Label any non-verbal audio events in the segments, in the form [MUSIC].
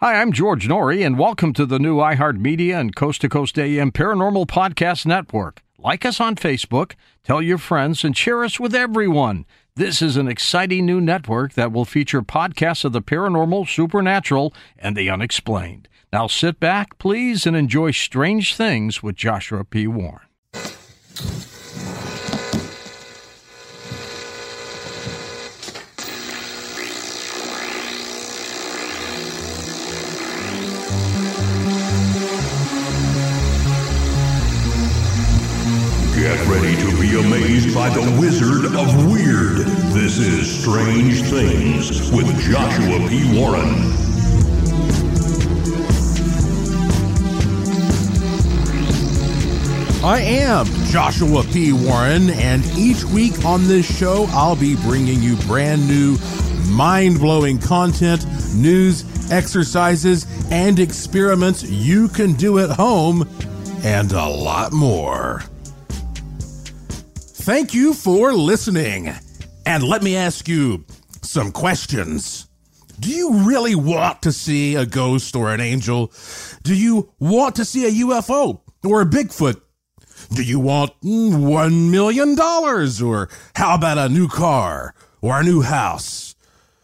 Hi, I'm George Noory, and welcome to the new iHeartMedia and Coast to Coast AM Paranormal Podcast Network. Like us on Facebook, tell your friends, and share us with everyone. This is an exciting new network that will feature podcasts of the paranormal, supernatural, and the unexplained. Now sit back, please, and enjoy Strange Things with Joshua P. Warren. Get ready to be amazed by the Wizard of Weird. This is Strange Things with Joshua P. Warren. I am Joshua P. Warren, and each week on this show, I'll be bringing you brand new, mind blowing content, news, exercises, and experiments you can do at home, and a lot more. Thank you for listening. And let me ask you some questions. Do you really want to see a ghost or an angel? Do you want to see a UFO or a Bigfoot? Do you want mm, $1 million? Or how about a new car or a new house?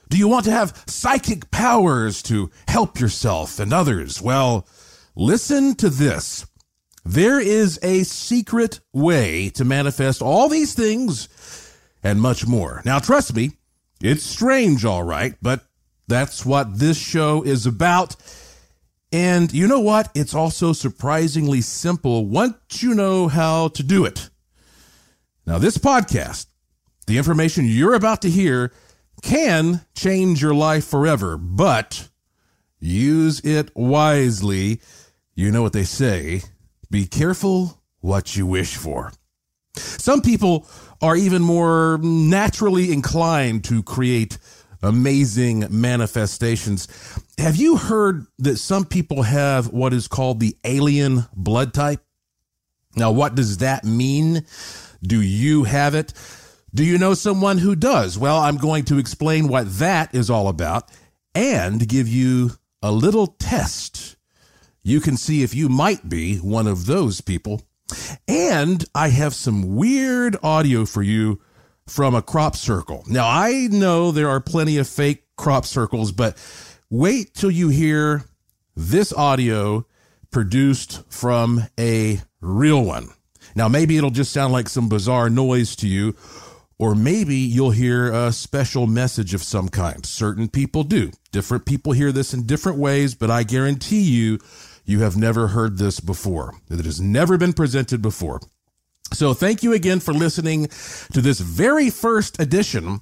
Do you want to have psychic powers to help yourself and others? Well, listen to this. There is a secret way to manifest all these things and much more. Now, trust me, it's strange, all right, but that's what this show is about. And you know what? It's also surprisingly simple once you know how to do it. Now, this podcast, the information you're about to hear, can change your life forever, but use it wisely. You know what they say be careful what you wish for. Some people are even more naturally inclined to create amazing manifestations. Have you heard that some people have what is called the alien blood type? Now, what does that mean? Do you have it? Do you know someone who does? Well, I'm going to explain what that is all about and give you a little test. You can see if you might be one of those people. And I have some weird audio for you from a crop circle. Now, I know there are plenty of fake crop circles, but wait till you hear this audio produced from a real one. Now, maybe it'll just sound like some bizarre noise to you, or maybe you'll hear a special message of some kind. Certain people do. Different people hear this in different ways, but I guarantee you, you have never heard this before. It has never been presented before. So thank you again for listening to this very first edition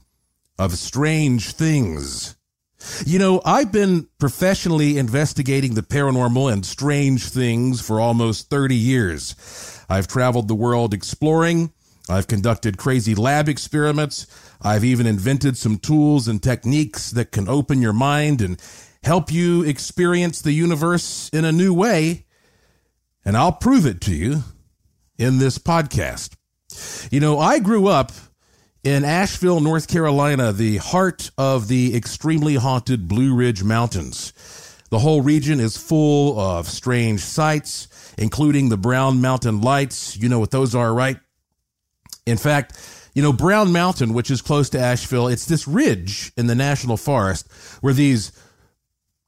of Strange Things. You know, I've been professionally investigating the paranormal and strange things for almost 30 years. I've traveled the world exploring. I've conducted crazy lab experiments. I've even invented some tools and techniques that can open your mind and help you experience the universe in a new way. And I'll prove it to you in this podcast. You know, I grew up in Asheville, North Carolina, the heart of the extremely haunted Blue Ridge Mountains. The whole region is full of strange sights, including the Brown Mountain Lights. You know what those are, right? In fact, you know, Brown Mountain, which is close to Asheville, it's this ridge in the national forest where these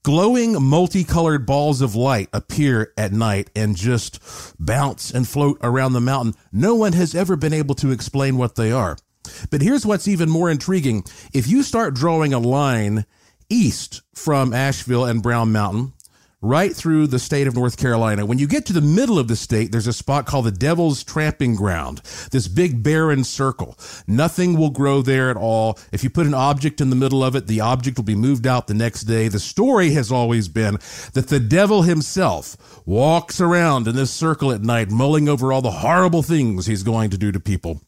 glowing multicolored balls of light appear at night and just bounce and float around the mountain. No one has ever been able to explain what they are. But here's what's even more intriguing. If you start drawing a line east from Asheville and Brown Mountain, right through the state of North Carolina. When you get to the middle of the state, there's a spot called the Devil's Tramping Ground, this big barren circle. Nothing will grow there at all. If you put an object in the middle of it, the object will be moved out the next day. The story has always been that the devil himself walks around in this circle at night, mulling over all the horrible things he's going to do to people.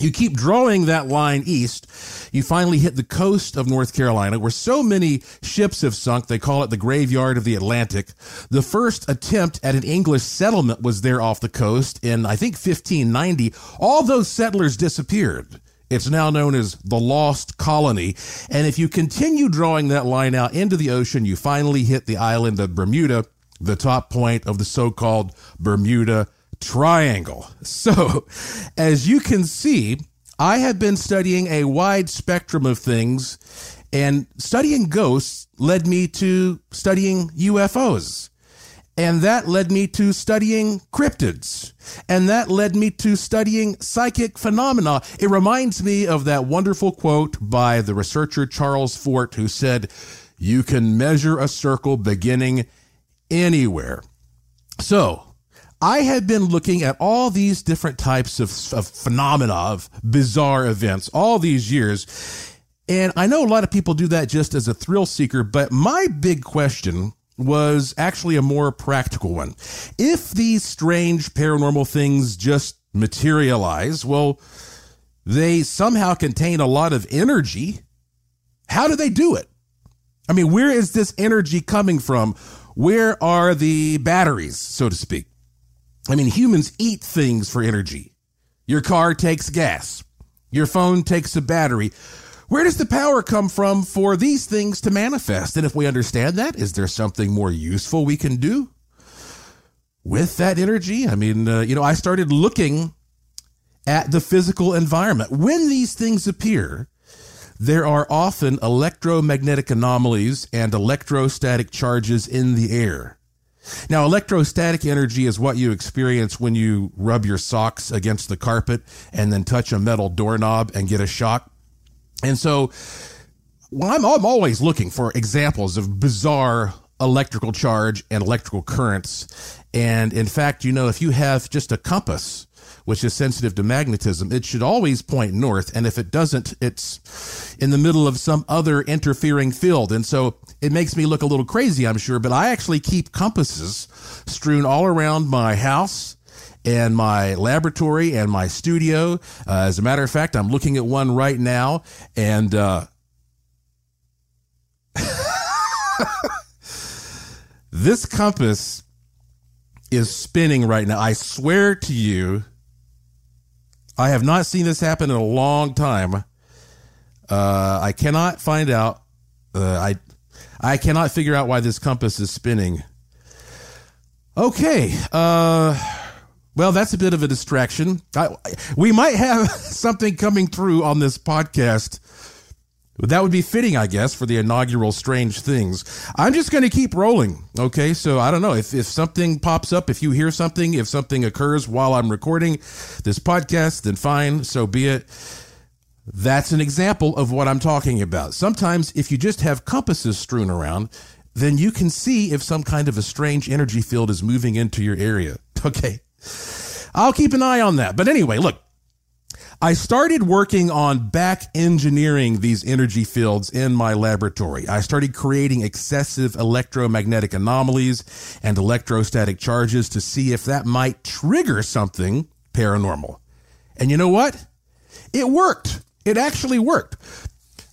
You keep drawing that line east. You finally hit the coast of North Carolina where so many ships have sunk. They call it the graveyard of the Atlantic. The first attempt at an English settlement was there off the coast in, I think, 1590. All those settlers disappeared It's now known as the Lost Colony. And if you continue drawing that line out into the ocean, you finally hit the island of Bermuda, the top point of the so called Bermuda Triangle. So, as you can see, I have been studying a wide spectrum of things, and studying ghosts led me to studying UFOs. And that led me to studying cryptids. And that led me to studying psychic phenomena. It reminds me of that wonderful quote by the researcher Charles Fort, who said, You can measure a circle beginning anywhere. So, I have been looking at all these different types of, of phenomena, of bizarre events, all these years. And I know a lot of people do that just as a thrill seeker, but my big question was actually a more practical one. If these strange paranormal things just materialize, well, they somehow contain a lot of energy. How do they do it? I mean, where is this energy coming from? Where are the batteries, so to speak? I mean, humans eat things for energy. Your car takes gas. Your phone takes a battery. Where does the power come from for these things to manifest? And if we understand that, is there something more useful we can do with that energy? I mean, uh, you know, I started looking at the physical environment. When these things appear, there are often electromagnetic anomalies and electrostatic charges in the air. Now, electrostatic energy is what you experience when you rub your socks against the carpet and then touch a metal doorknob and get a shock. And so well, I'm, I'm always looking for examples of bizarre electrical charge and electrical currents. And in fact, you know, if you have just a compass, which is sensitive to magnetism, it should always point north. And if it doesn't, it's in the middle of some other interfering field. And so it makes me look a little crazy, I'm sure, but I actually keep compasses strewn all around my house and my laboratory and my studio. Uh, as a matter of fact, I'm looking at one right now, and uh, [LAUGHS] this compass is spinning right now. I swear to you, I have not seen this happen in a long time. Uh, I cannot find out. Uh, I I cannot figure out why this compass is spinning. Okay. Uh, well, that's a bit of a distraction. I, we might have [LAUGHS] something coming through on this podcast. That would be fitting, I guess, for the inaugural Strange Things. I'm just going to keep rolling. Okay. So I don't know if, if something pops up, if you hear something, if something occurs while I'm recording this podcast, then fine. So be it. That's an example of what I'm talking about. Sometimes if you just have compasses strewn around, then you can see if some kind of a strange energy field is moving into your area. [LAUGHS] Okay. I'll keep an eye on that. But anyway, look, I started working on back engineering these energy fields in my laboratory. I started creating excessive electromagnetic anomalies and electrostatic charges to see if that might trigger something paranormal. And you know what? It worked. It actually worked.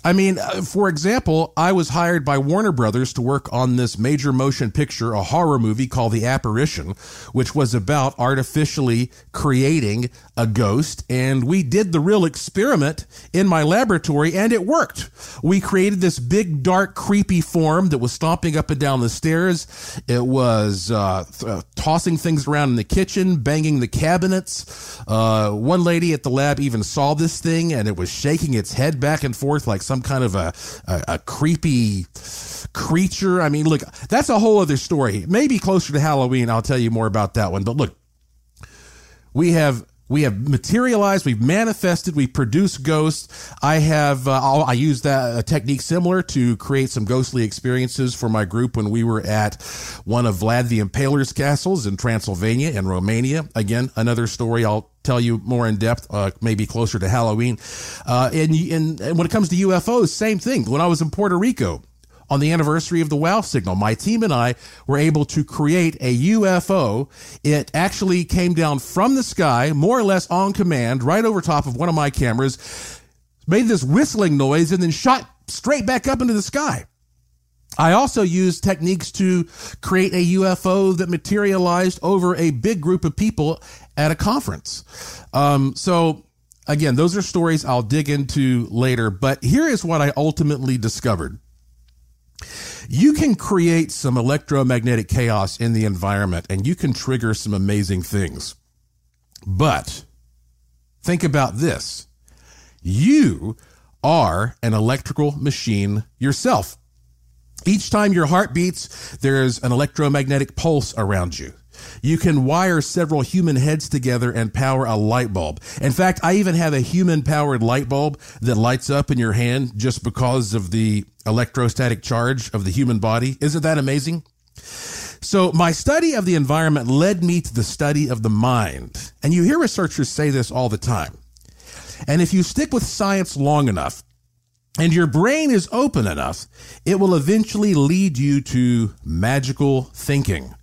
I mean, uh, for example, I was hired by Warner Brothers to work on this major motion picture, a horror movie called The Apparition, which was about artificially creating a ghost. And we did the real experiment in my laboratory and it worked. We created this big, dark, creepy form that was stomping up and down the stairs. It was uh, th- uh, tossing things around in the kitchen, banging the cabinets. Uh, one lady at the lab even saw this thing and it was shaking its head back and forth like some kind of a, a, a creepy creature. I mean, look, that's a whole other story. Maybe closer to Halloween, I'll tell you more about that one. But look, we have we have materialized, we've manifested, we produce ghosts. I have, uh, I use that a technique similar to create some ghostly experiences for my group when we were at one of Vlad the Impaler's castles in Transylvania and Romania. Again, another story I'll tell you more in depth, uh, maybe closer to Halloween. Uh, and, and, and when it comes to UFOs, same thing. When I was in Puerto Rico, on the anniversary of the WOW signal, my team and I were able to create a UFO. It actually came down from the sky, more or less on command, right over top of one of my cameras, made this whistling noise, and then shot straight back up into the sky. I also used techniques to create a UFO that materialized over a big group of people at a conference. Um, so again, those are stories I'll dig into later, but here is what I ultimately discovered. You can create some electromagnetic chaos in the environment and you can trigger some amazing things. But think about this. You are an electrical machine yourself. Each time your heart beats, there's an electromagnetic pulse around you. You can wire several human heads together and power a light bulb. In fact, I even have a human powered light bulb that lights up in your hand just because of the electrostatic charge of the human body. Isn't that amazing? So my study of the environment led me to the study of the mind. And you hear researchers say this all the time. And if you stick with science long enough, and your brain is open enough, it will eventually lead you to magical thinking.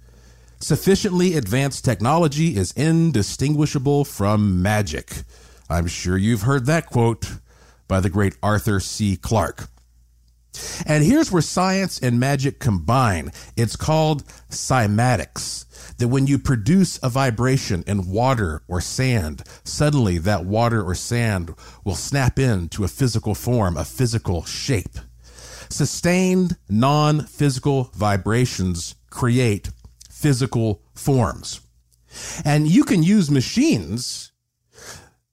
Sufficiently advanced technology is indistinguishable from magic. I'm sure you've heard that quote by the great Arthur C. Clarke. And here's where science and magic combine. It's called cymatics. That when you produce a vibration in water or sand, suddenly that water or sand will snap into a physical form, a physical shape. Sustained non physical vibrations create physical forms. And you can use machines,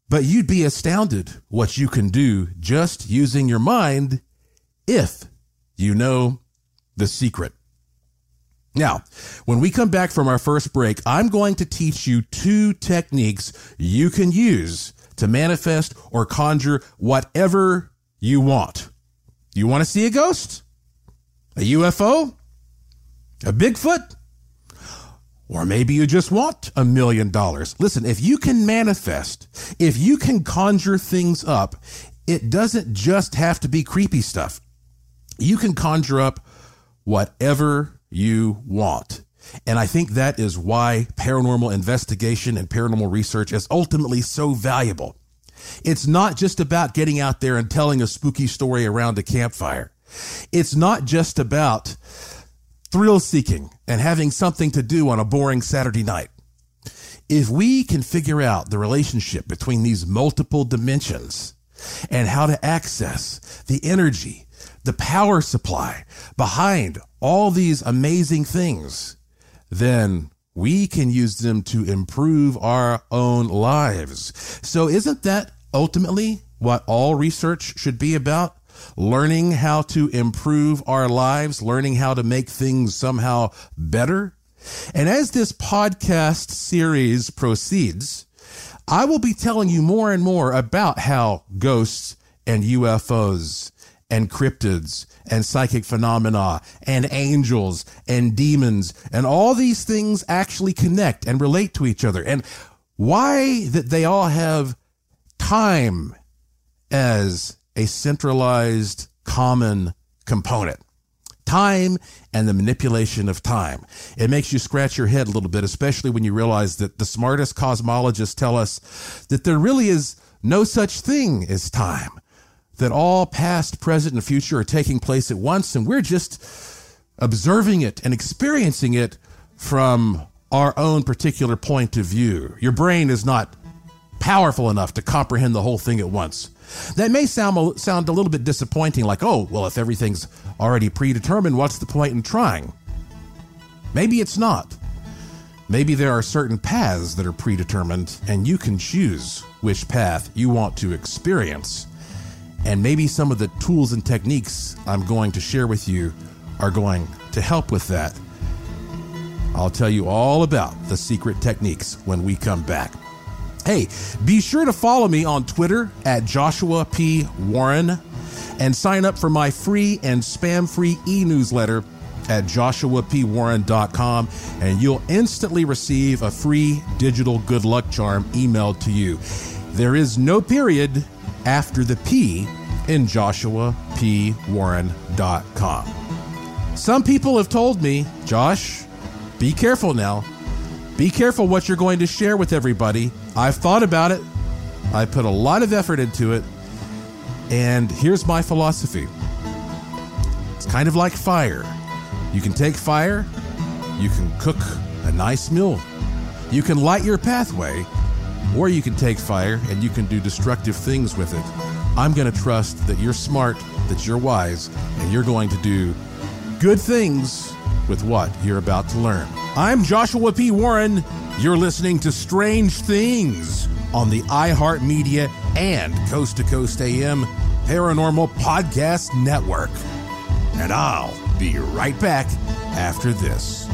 but you'd be astounded what you can do just using your mind if you know the secret. Now, when we come back from our first break, I'm going to teach you two techniques you can use to manifest or conjure whatever you want. You want to see a ghost? A UFO? A Bigfoot? Or maybe you just want a million dollars. Listen, if you can manifest, if you can conjure things up, it doesn't just have to be creepy stuff. You can conjure up whatever you want. And I think that is why paranormal investigation and paranormal research is ultimately so valuable. It's not just about getting out there and telling a spooky story around a campfire. It's not just about thrill seeking, and having something to do on a boring Saturday night. If we can figure out the relationship between these multiple dimensions and how to access the energy, the power supply behind all these amazing things, then we can use them to improve our own lives. So isn't that ultimately what all research should be about? Learning how to improve our lives, learning how to make things somehow better. And as this podcast series proceeds, I will be telling you more and more about how ghosts and UFOs and cryptids and psychic phenomena and angels and demons and all these things actually connect and relate to each other and why that they all have time as a centralized common component. Time and the manipulation of time. It makes you scratch your head a little bit, especially when you realize that the smartest cosmologists tell us that there really is no such thing as time, that all past, present, and future are taking place at once, and we're just observing it and experiencing it from our own particular point of view. Your brain is not powerful enough to comprehend the whole thing at once. That may sound, sound a little bit disappointing, like, oh, well, if everything's already predetermined, what's the point in trying? Maybe it's not. Maybe there are certain paths that are predetermined, and you can choose which path you want to experience. And maybe some of the tools and techniques I'm going to share with you are going to help with that. I'll tell you all about the secret techniques when we come back. Hey, be sure to follow me on Twitter at Joshua P. Warren and sign up for my free and spam free e newsletter at joshuapwarren.com and you'll instantly receive a free digital good luck charm emailed to you. There is no period after the P in joshuapwarren.com. Some people have told me, Josh, be careful now. Be careful what you're going to share with everybody I've thought about it. I put a lot of effort into it. And here's my philosophy it's kind of like fire. You can take fire, you can cook a nice meal, you can light your pathway, or you can take fire and you can do destructive things with it. I'm going to trust that you're smart, that you're wise, and you're going to do good things with what you're about to learn. I'm Joshua P. Warren. You're listening to Strange Things on the iHeartMedia and Coast to Coast AM Paranormal Podcast Network. And I'll be right back after this.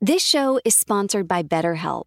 This show is sponsored by BetterHelp.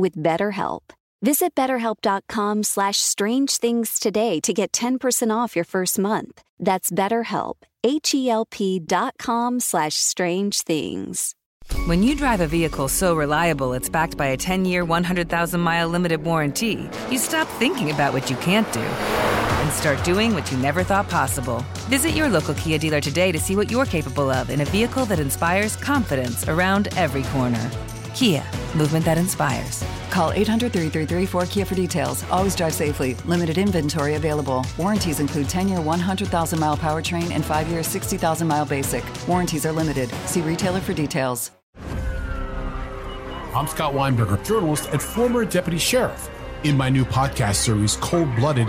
with BetterHelp. Visit betterhelp.com slash strange things today to get 10% off your first month. That's BetterHelp, H-E-L-P dot com slash strange things. When you drive a vehicle so reliable it's backed by a 10-year, 100,000-mile limited warranty, you stop thinking about what you can't do and start doing what you never thought possible. Visit your local Kia dealer today to see what you're capable of in a vehicle that inspires confidence around every corner. Kia, movement that inspires. Call 800 333 4KIA for details. Always drive safely. Limited inventory available. Warranties include 10 year 100,000 mile powertrain and 5 year 60,000 mile basic. Warranties are limited. See retailer for details. I'm Scott Weinberger, journalist and former deputy sheriff. In my new podcast series, Cold Blooded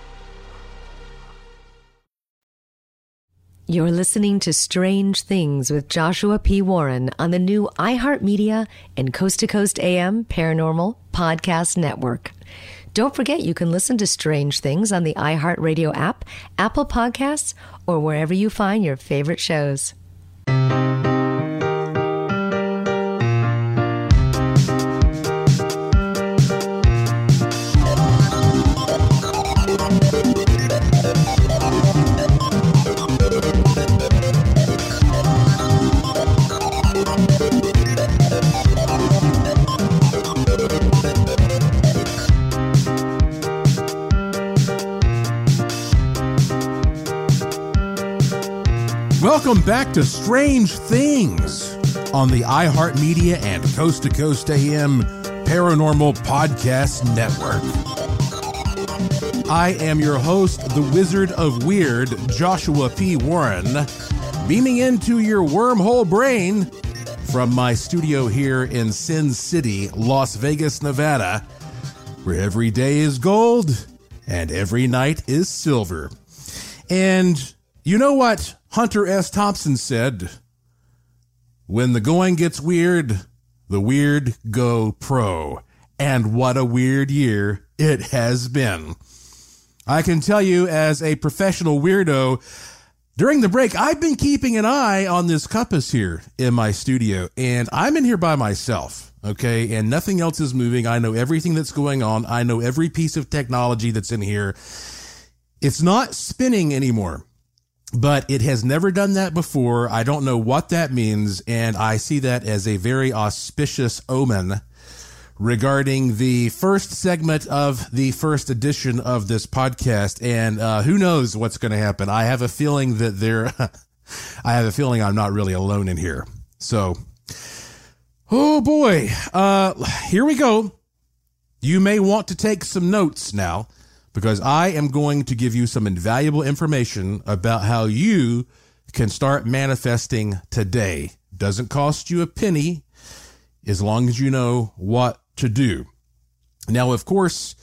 You're listening to Strange Things with Joshua P. Warren on the new iHeartMedia and Coast to Coast AM Paranormal Podcast Network. Don't forget you can listen to Strange Things on the iHeartRadio app, Apple Podcasts, or wherever you find your favorite shows. Welcome back to Strange Things on the iHeartMedia and Coast to Coast AM Paranormal Podcast Network. I am your host, the Wizard of Weird, Joshua P. Warren, beaming into your wormhole brain from my studio here in Sin City, Las Vegas, Nevada, where every day is gold and every night is silver. And you know what Hunter S. Thompson said? When the going gets weird, the weird go pro. And what a weird year it has been. I can tell you, as a professional weirdo, during the break, I've been keeping an eye on this compass here in my studio, and I'm in here by myself. Okay. And nothing else is moving. I know everything that's going on. I know every piece of technology that's in here. It's not spinning anymore. But it has never done that before. I don't know what that means, and I see that as a very auspicious omen regarding the first segment of the first edition of this podcast. And uh, who knows what's going to happen? I have a feeling that there, [LAUGHS] I have a feeling I'm not really alone in here. So, oh boy, uh, here we go. You may want to take some notes now because I am going to give you some invaluable information about how you can start manifesting today. Doesn't cost you a penny as long as you know what to do. Now, of course,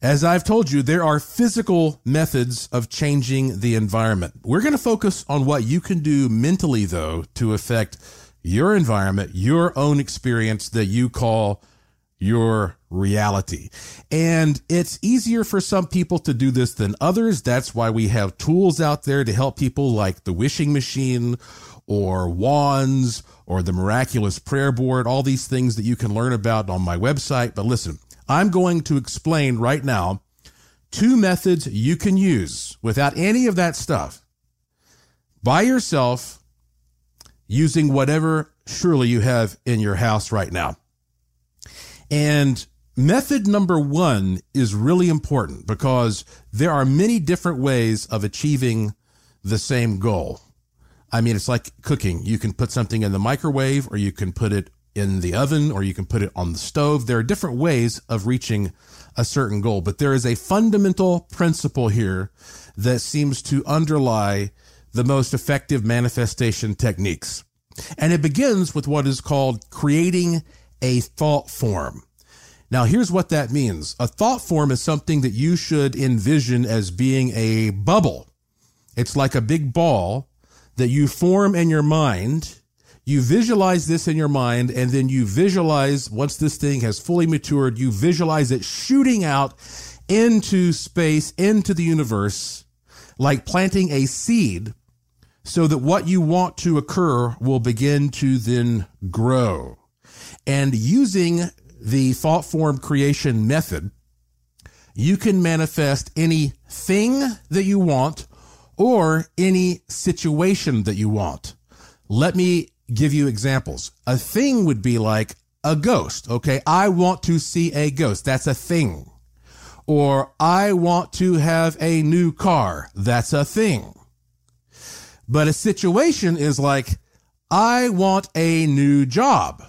as I've told you, there are physical methods of changing the environment. We're going to focus on what you can do mentally, though, to affect your environment, your own experience that you call your reality. And it's easier for some people to do this than others. That's why we have tools out there to help people like the wishing machine or wands or the miraculous prayer board, all these things that you can learn about on my website. But listen, I'm going to explain right now two methods you can use without any of that stuff by yourself using whatever surely you have in your house right now. And method number one is really important because there are many different ways of achieving the same goal. I mean, it's like cooking. You can put something in the microwave or you can put it in the oven or you can put it on the stove. There are different ways of reaching a certain goal, but there is a fundamental principle here that seems to underlie the most effective manifestation techniques. And it begins with what is called creating a thought form. Now, here's what that means. A thought form is something that you should envision as being a bubble. It's like a big ball that you form in your mind. You visualize this in your mind, and then you visualize once this thing has fully matured, you visualize it shooting out into space, into the universe, like planting a seed so that what you want to occur will begin to then grow. And using the thought form creation method, you can manifest any thing that you want or any situation that you want. Let me give you examples. A thing would be like a ghost. Okay. I want to see a ghost. That's a thing. Or I want to have a new car. That's a thing. But a situation is like, I want a new job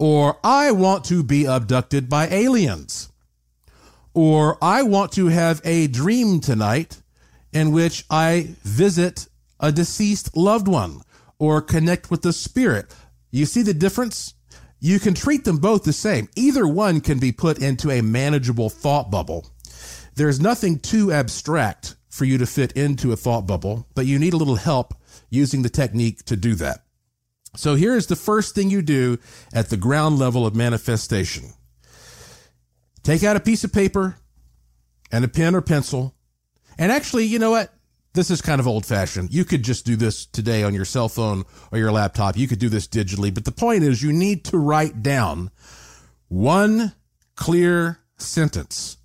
or I want to be abducted by aliens, or I want to have a dream tonight in which I visit a deceased loved one or connect with the spirit. You see the difference? You can treat them both the same. Either one can be put into a manageable thought bubble. There's nothing too abstract for you to fit into a thought bubble, but you need a little help using the technique to do that. So here is the first thing you do at the ground level of manifestation. Take out a piece of paper and a pen or pencil. And actually, you know what? This is kind of old fashioned. You could just do this today on your cell phone or your laptop. You could do this digitally. But the point is, you need to write down one clear sentence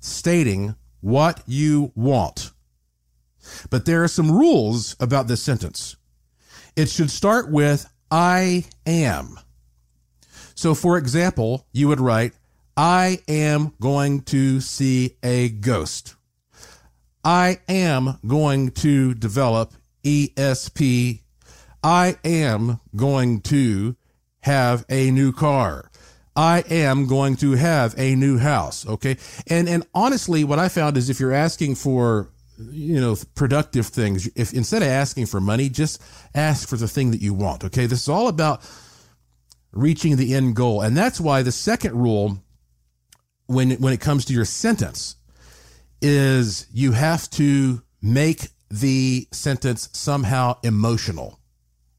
stating what you want. But there are some rules about this sentence. It should start with I am. So, for example, you would write, I am going to see a ghost. I am going to develop ESP. I am going to have a new car. I am going to have a new house. Okay. And, and honestly, what I found is if you're asking for you know productive things. If instead of asking for money just ask for the thing that you want okay? This is all about reaching the end goal. And that's why the second rule when when it comes to your sentence is you have to make the sentence somehow emotional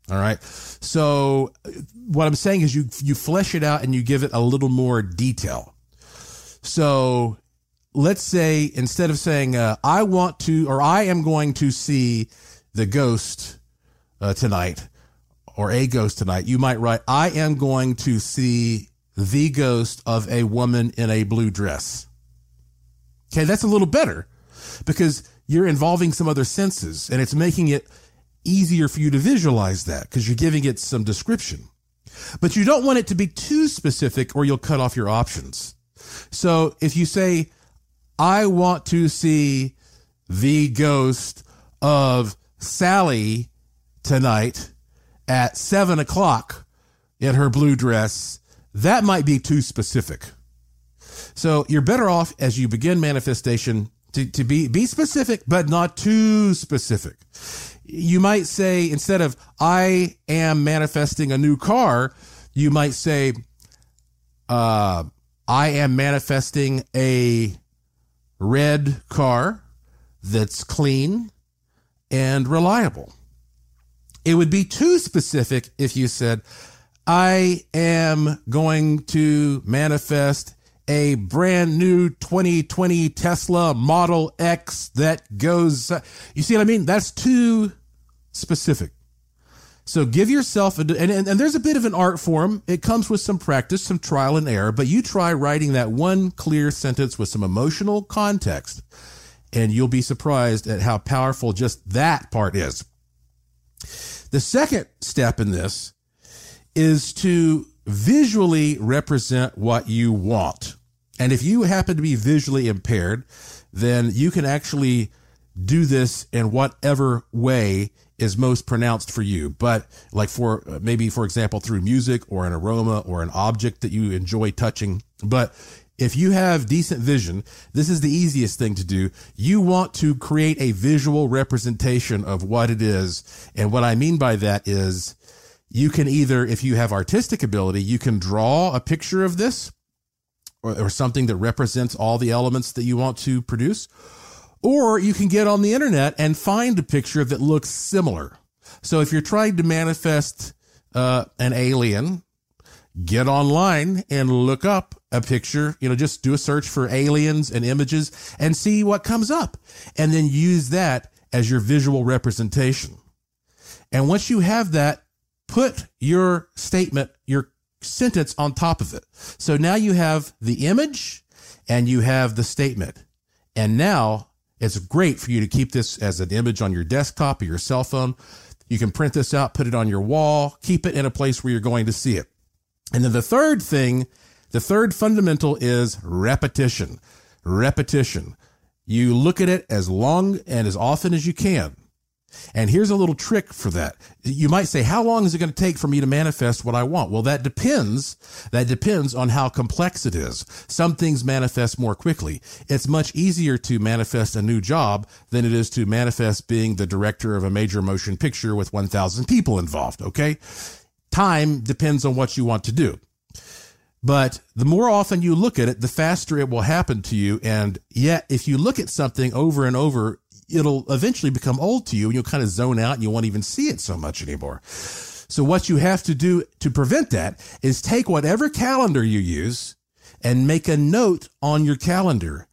all right? So what i'm saying is you you flesh it out and you give it a little more detail. So let's say instead of saying uh, I want to or I am going to see the ghost uh, tonight or a ghost tonight, you might write I am going to see the ghost of a woman in a blue dress. Okay, that's a little better because you're involving some other senses and it's making it easier for you to visualize that because you're giving it some description. But you don't want it to be too specific or you'll cut off your options. So if you say, I want to see the ghost of Sally tonight at seven o'clock in her blue dress, that might be too specific. So you're better off as you begin manifestation to, to be, be specific, but not too specific. You might say, instead of, I am manifesting a new car, you might say, uh, I am manifesting a red car that's clean and reliable. It would be too specific if you said, I am going to manifest a brand new 2020 Tesla Model X that goes. You see what I mean? That's too specific. So give yourself, a, and, and, and there's a bit of an art form. It comes with some practice, some trial and error, but you try writing that one clear sentence with some emotional context, and you'll be surprised at how powerful just that part is. The second step in this is to visually represent what you want. And if you happen to be visually impaired, then you can actually do this in whatever way is most pronounced for you. But like for uh, maybe, for example, through music or an aroma or an object that you enjoy touching. But if you have decent vision, this is the easiest thing to do. You want to create a visual representation of what it is. And what I mean by that is you can either, if you have artistic ability, you can draw a picture of this or, or something that represents all the elements that you want to produce or you can get on the internet and find a picture that looks similar. So if you're trying to manifest uh, an alien, get online and look up a picture, you know, just do a search for aliens and images and see what comes up. And then use that as your visual representation. And once you have that, put your statement, your sentence on top of it. So now you have the image and you have the statement. And now it's great for you to keep this as an image on your desktop or your cell phone. You can print this out, put it on your wall, keep it in a place where you're going to see it. And then the third thing, the third fundamental is repetition. Repetition. You look at it as long and as often as you can. And here's a little trick for that. You might say, how long is it going to take for me to manifest what I want? Well, that depends. That depends on how complex it is. Some things manifest more quickly. It's much easier to manifest a new job than it is to manifest being the director of a major motion picture with 1,000 people involved. Okay. Time depends on what you want to do. But the more often you look at it, the faster it will happen to you. And yet, if you look at something over and over, it'll eventually become old to you and you'll kind of zone out and you won't even see it so much anymore. So what you have to do to prevent that is take whatever calendar you use and make a note on your calendar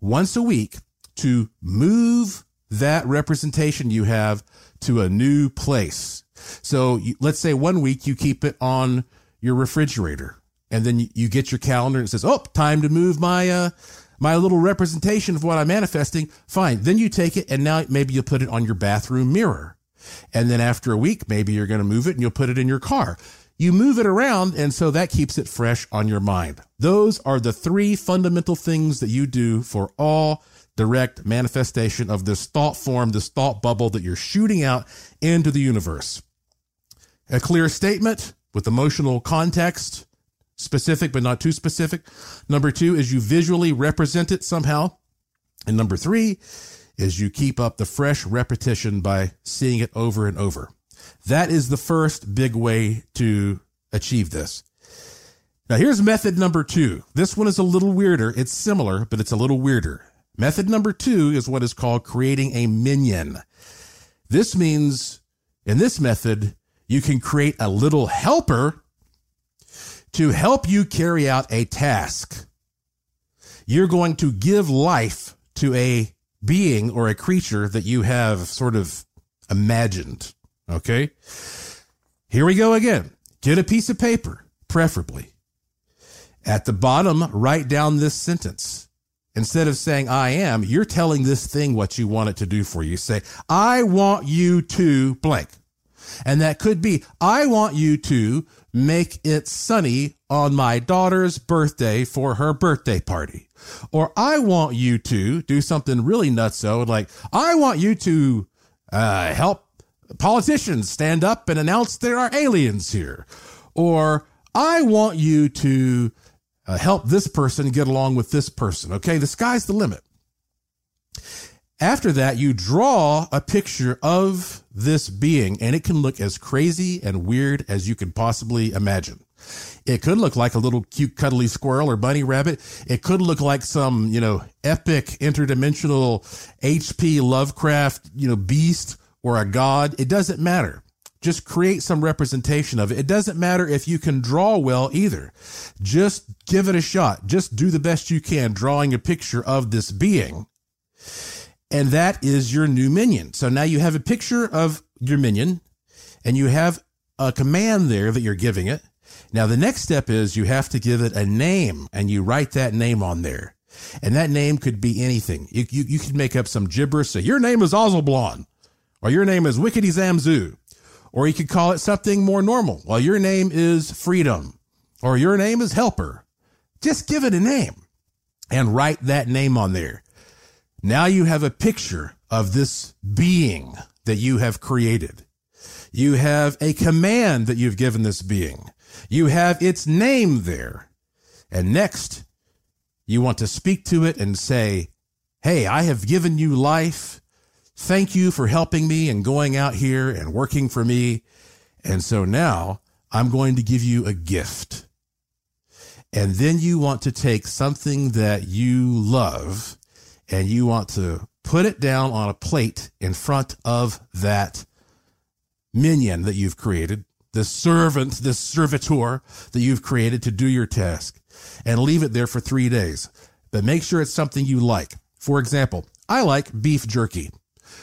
once a week to move that representation you have to a new place. So you, let's say one week you keep it on your refrigerator and then you, you get your calendar and it says, Oh, time to move my, uh, my little representation of what I'm manifesting. Fine. Then you take it and now maybe you'll put it on your bathroom mirror. And then after a week, maybe you're going to move it and you'll put it in your car. You move it around, and so that keeps it fresh on your mind. Those are the three fundamental things that you do for all direct manifestation of this thought form, this thought bubble that you're shooting out into the universe. A clear statement with emotional context, specific but not too specific. Number two is you visually represent it somehow. And number three is you keep up the fresh repetition by seeing it over and over. That is the first big way to achieve this. Now here's method number two. This one is a little weirder. It's similar, but it's a little weirder. Method number two is what is called creating a minion. This means in this method, you can create a little helper to help you carry out a task. You're going to give life to a being or a creature that you have sort of imagined. Okay. Here we go again. Get a piece of paper, preferably. At the bottom, write down this sentence. instead of saying I am, you're telling this thing what you want it to do for you. Say, I want you to blank. And that could be, I want you to make it sunny on my daughter's birthday for her birthday party. Or I want you to do something really nutso, like, I want you to uh, help politicians stand up and announce there are aliens here. Or I want you to uh, help this person get along with this person. Okay, the sky's the limit. After that, you draw a picture of this being, and it can look as crazy and weird as you can possibly imagine. It could look like a little cute, cuddly squirrel or bunny rabbit. It could look like some, you know, epic interdimensional HP Lovecraft, you know, beast or a god. It doesn't matter. Just create some representation of it. It doesn't matter if you can draw well either. Just give it a shot. Just do the best you can drawing a picture of this being. And that is your new minion. So now you have a picture of your minion and you have a command there that you're giving it. Now the next step is you have to give it a name and you write that name on there. And that name could be anything. You, you, you could make up some gibberish. Say, your name is Ozelblon or your name is Wickety Zamzoo or you could call it something more normal. Well, your name is Freedom, or your name is Helper. Just give it a name and write that name on there. Now you have a picture of this being that you have created. You have a command that you've given this being. You have its name there. And next, you want to speak to it and say, Hey, I have given you life Thank you for helping me and going out here and working for me. And so now I'm going to give you a gift. And then you want to take something that you love and you want to put it down on a plate in front of that minion that you've created, the servant, the servitor that you've created to do your task and leave it there for three days. But make sure it's something you like. For example, I like beef jerky.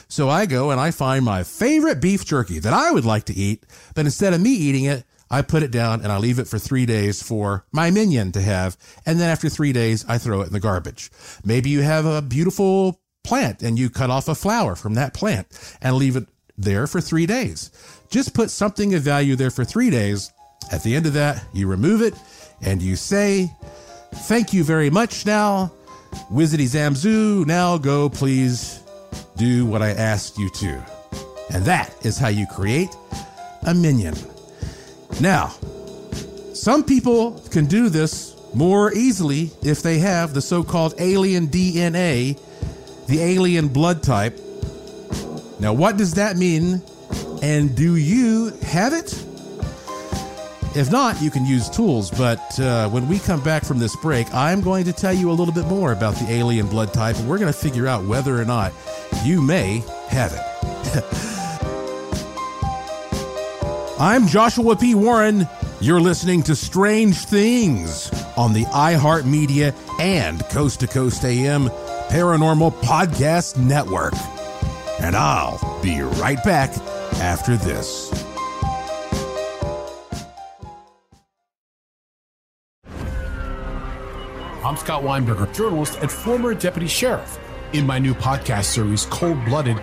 So I go and I find my favorite beef jerky that I would like to eat, but instead of me eating it, I put it down and I leave it for three days for my minion to have. And then after three days, I throw it in the garbage. Maybe you have a beautiful plant and you cut off a flower from that plant and leave it there for three days. Just put something of value there for three days. At the end of that, you remove it and you say, Thank you very much now. Wizity Zamzoo, now go please do what I asked you to. And that is how you create a minion. Now, some people can do this more easily if they have the so called alien DNA, the alien blood type. Now, what does that mean? And do you have it? If not, you can use tools. But uh, when we come back from this break, I'm going to tell you a little bit more about the alien blood type, and we're going to figure out whether or not you may have it. [LAUGHS] I'm Joshua P. Warren. You're listening to Strange Things on the iHeartMedia and Coast to Coast AM Paranormal Podcast Network. And I'll be right back after this. I'm Scott Weinberger, journalist and former deputy sheriff. In my new podcast series, Cold Blooded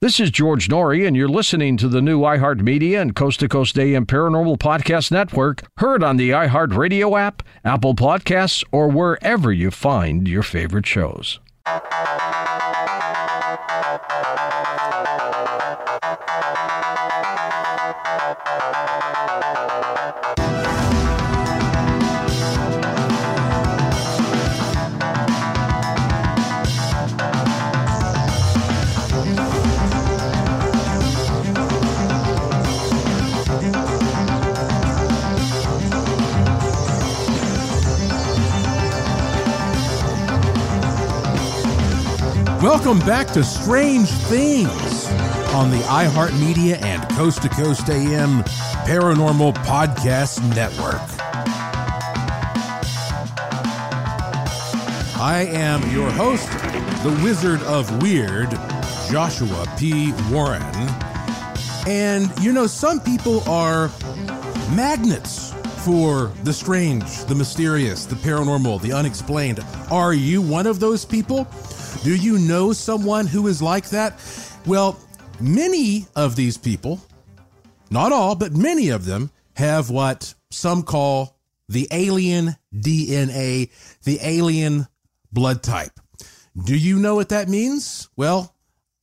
This is George Noory, and you're listening to the new iHeartMedia and Coast to Coast AM Paranormal Podcast Network, heard on the iHeartRadio app, Apple Podcasts, or wherever you find your favorite shows. Welcome back to Strange Things on the iHeartMedia and Coast to Coast AM Paranormal Podcast Network. I am your host, the Wizard of Weird, Joshua P. Warren. And you know, some people are magnets for the strange, the mysterious, the paranormal, the unexplained. Are you one of those people? Do you know someone who is like that? Well, many of these people, not all, but many of them, have what some call the alien DNA, the alien blood type. Do you know what that means? Well,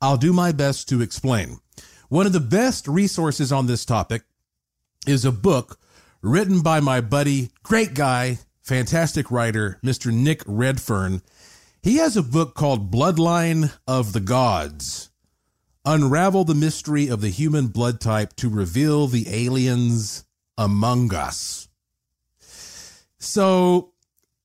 I'll do my best to explain. One of the best resources on this topic is a book written by my buddy, great guy, fantastic writer, Mr. Nick Redfern. He has a book called Bloodline of the Gods Unravel the Mystery of the Human Blood Type to Reveal the Aliens Among Us. So,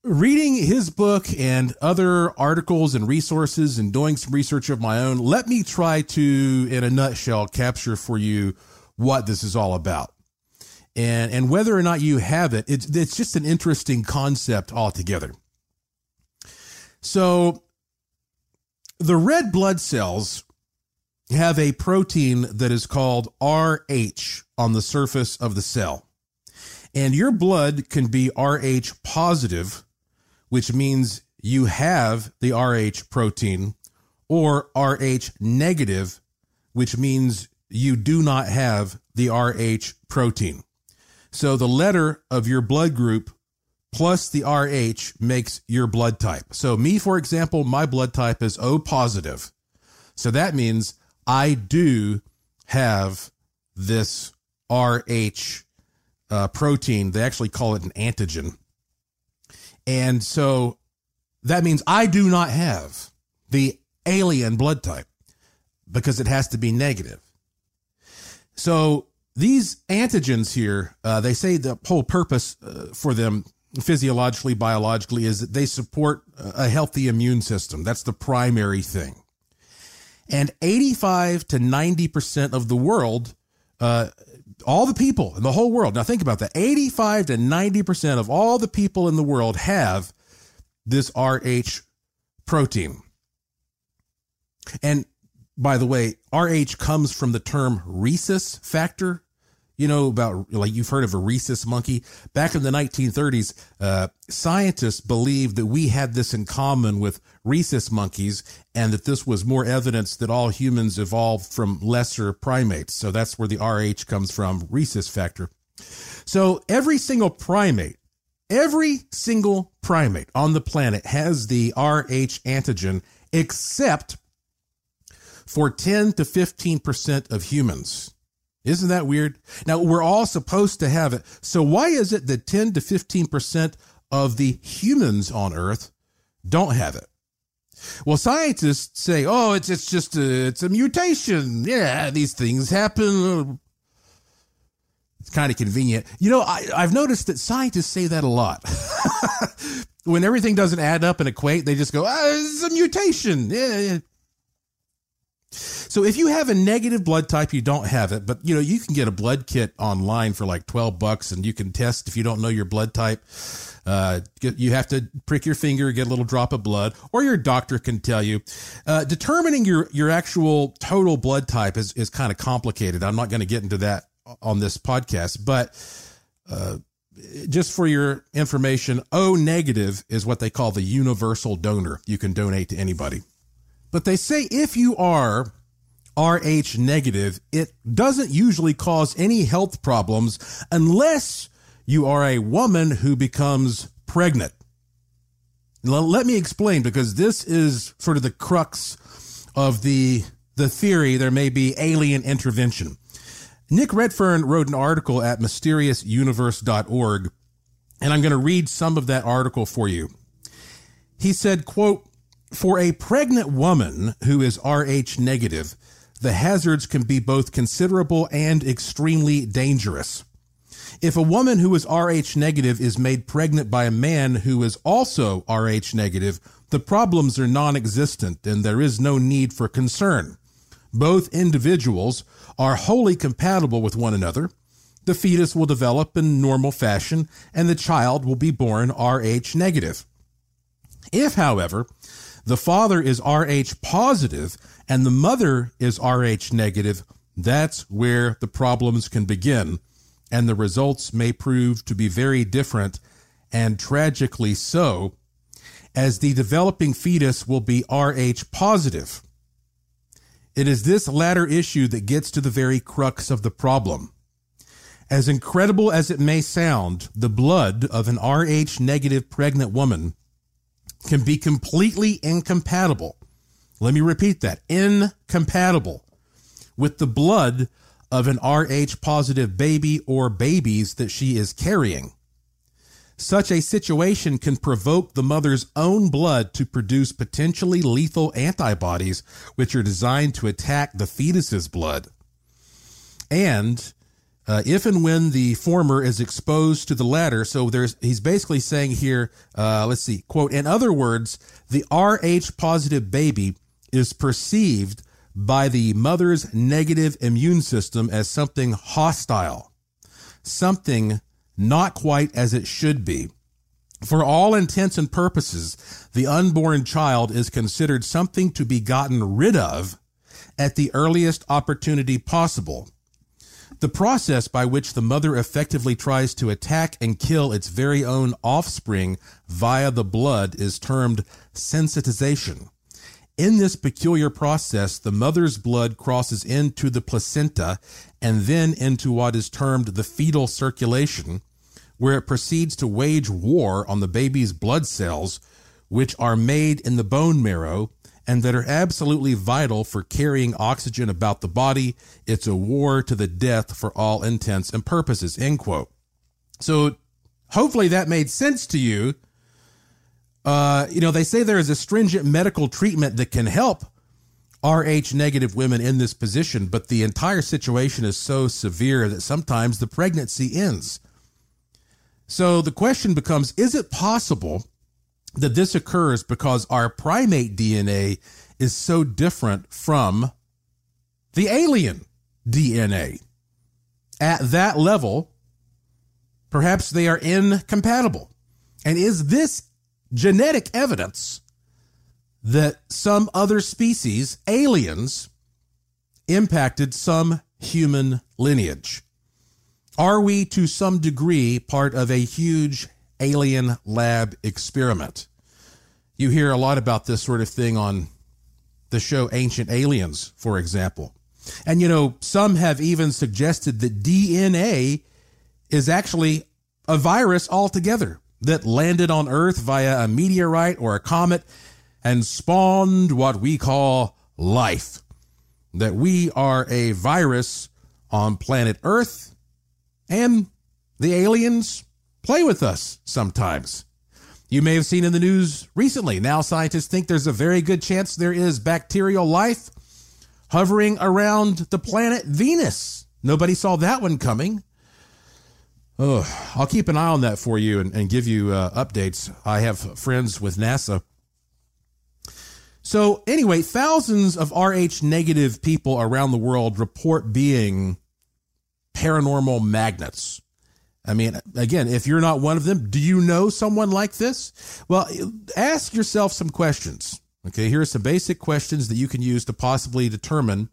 reading his book and other articles and resources and doing some research of my own, let me try to, in a nutshell, capture for you what this is all about. And, and whether or not you have it, it's, it's just an interesting concept altogether. So the red blood cells have a protein that is called RH on the surface of the cell. And your blood can be Rh positive, which means you have the Rh protein, or Rh negative, which means you do not have the Rh protein. So the letter of your blood group plus the RH makes your blood type. So, me, for example, my blood type is O positive. So that means I do have this RH uh, protein. They actually call it an antigen. And so that means I do not have the alien blood type because it has to be negative. So these antigens here, uh, they say the whole purpose uh, for them physiologically, biologically, is that they support a healthy immune system. That's the primary thing. And 85 to 90% of the world, uh, all the people in the whole world, now think about that 85 to 90% of all the people in the world have this RH protein. And by the way, RH comes from the term rhesus factor. You know about like you've heard of a rhesus monkey. Back in the 1930s, uh, scientists believed that we had this in common with rhesus monkeys, and that this was more evidence that all humans evolved from lesser primates. So that's where the RH comes from, rhesus factor. So every single primate, every single primate on the planet has the RH antigen, except for 10 to 15% of humans. Isn't that weird? Now, we're all supposed to have it. So, why is it that 10 to 15% of the humans on Earth don't have it? Well, scientists say, oh, it's, it's just a, it's a mutation. Yeah, these things happen. It's kind of convenient. You know, I, I've noticed that scientists say that a lot. [LAUGHS] when everything doesn't add up and equate, they just go, ah, it's a mutation. Yeah, so if you have a negative blood type, you don't have it, but you know, you can get a blood kit online for like 12 bucks and you can test if you don't know your blood type. Uh, you have to prick your finger, get a little drop of blood, or your doctor can tell you. Uh, determining your, your actual total blood type is, is kind of complicated. I'm not going to get into that on this podcast, but, uh, just for your information, O negative is what they call the universal donor. You can donate to anybody. But they say if you are Rh negative, it doesn't usually cause any health problems unless you are a woman who becomes pregnant. Let me explain because this is sort of the crux of the the theory there may be alien intervention. Nick Redfern wrote an article at mysteriousuniverse.org and I'm going to read some of that article for you. He said, quote, for a pregnant woman who is Rh negative, the hazards can be both considerable and extremely dangerous. If a woman who is Rh negative is made pregnant by a man who is also Rh negative, the problems are non existent and there is no need for concern. Both individuals are wholly compatible with one another. The fetus will develop in normal fashion and the child will be born Rh negative. If, however, the father is Rh positive and the mother is Rh negative, that's where the problems can begin. And the results may prove to be very different and tragically so, as the developing fetus will be Rh positive. It is this latter issue that gets to the very crux of the problem. As incredible as it may sound, the blood of an Rh negative pregnant woman can be completely incompatible. Let me repeat that incompatible with the blood of an Rh positive baby or babies that she is carrying. Such a situation can provoke the mother's own blood to produce potentially lethal antibodies, which are designed to attack the fetus's blood. And uh, if and when the former is exposed to the latter. So there's he's basically saying here, uh, let's see, quote, in other words, the Rh positive baby is perceived by the mother's negative immune system as something hostile, something not quite as it should be. For all intents and purposes, the unborn child is considered something to be gotten rid of at the earliest opportunity possible the process by which the mother effectively tries to attack and kill its very own offspring via the blood is termed sensitization. In this peculiar process, the mother's blood crosses into the placenta and then into what is termed the fetal circulation, where it proceeds to wage war on the baby's blood cells, which are made in the bone marrow and that are absolutely vital for carrying oxygen about the body. It's a war to the death for all intents and purposes. End quote. So hopefully that made sense to you. Uh, you know, they say there is a stringent medical treatment that can help Rh negative women in this position, but the entire situation is so severe that sometimes the pregnancy ends. So the question becomes is it possible that this occurs because our primate DNA is so different from the alien DNA? At that level, perhaps they are incompatible. And is this genetic evidence that some other species, aliens, impacted some human lineage? Are we to some degree part of a huge alien lab experiment? You hear a lot about this sort of thing on the show Ancient Aliens, for example. And you know, some have even suggested that DNA is actually a virus altogether that landed on Earth via a meteorite or a comet and spawned what we call life. That we are a virus on planet Earth and the aliens play with us sometimes. You may have seen in the news recently. Now, scientists think there's a very good chance there is bacterial life hovering around the planet Venus. Nobody saw that one coming. Oh, I'll keep an eye on that for you and, and give you uh, updates. I have friends with NASA. So, anyway, thousands of Rh negative people around the world report being paranormal magnets. I mean, again, if you're not one of them, do you know someone like this? Well, ask yourself some questions. Okay, here are some basic questions that you can use to possibly determine